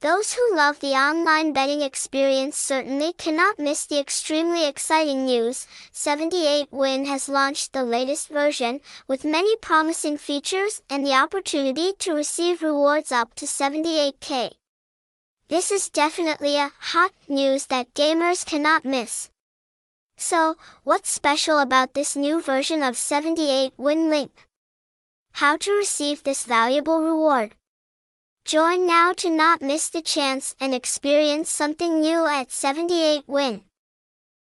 Those who love the online betting experience certainly cannot miss the extremely exciting news. 78win has launched the latest version, with many promising features and the opportunity to receive rewards up to 78k. This is definitely a hot news that gamers cannot miss. So, what's special about this new version of 78win Link? How to receive this valuable reward? Join now to not miss the chance and experience something new at 78win.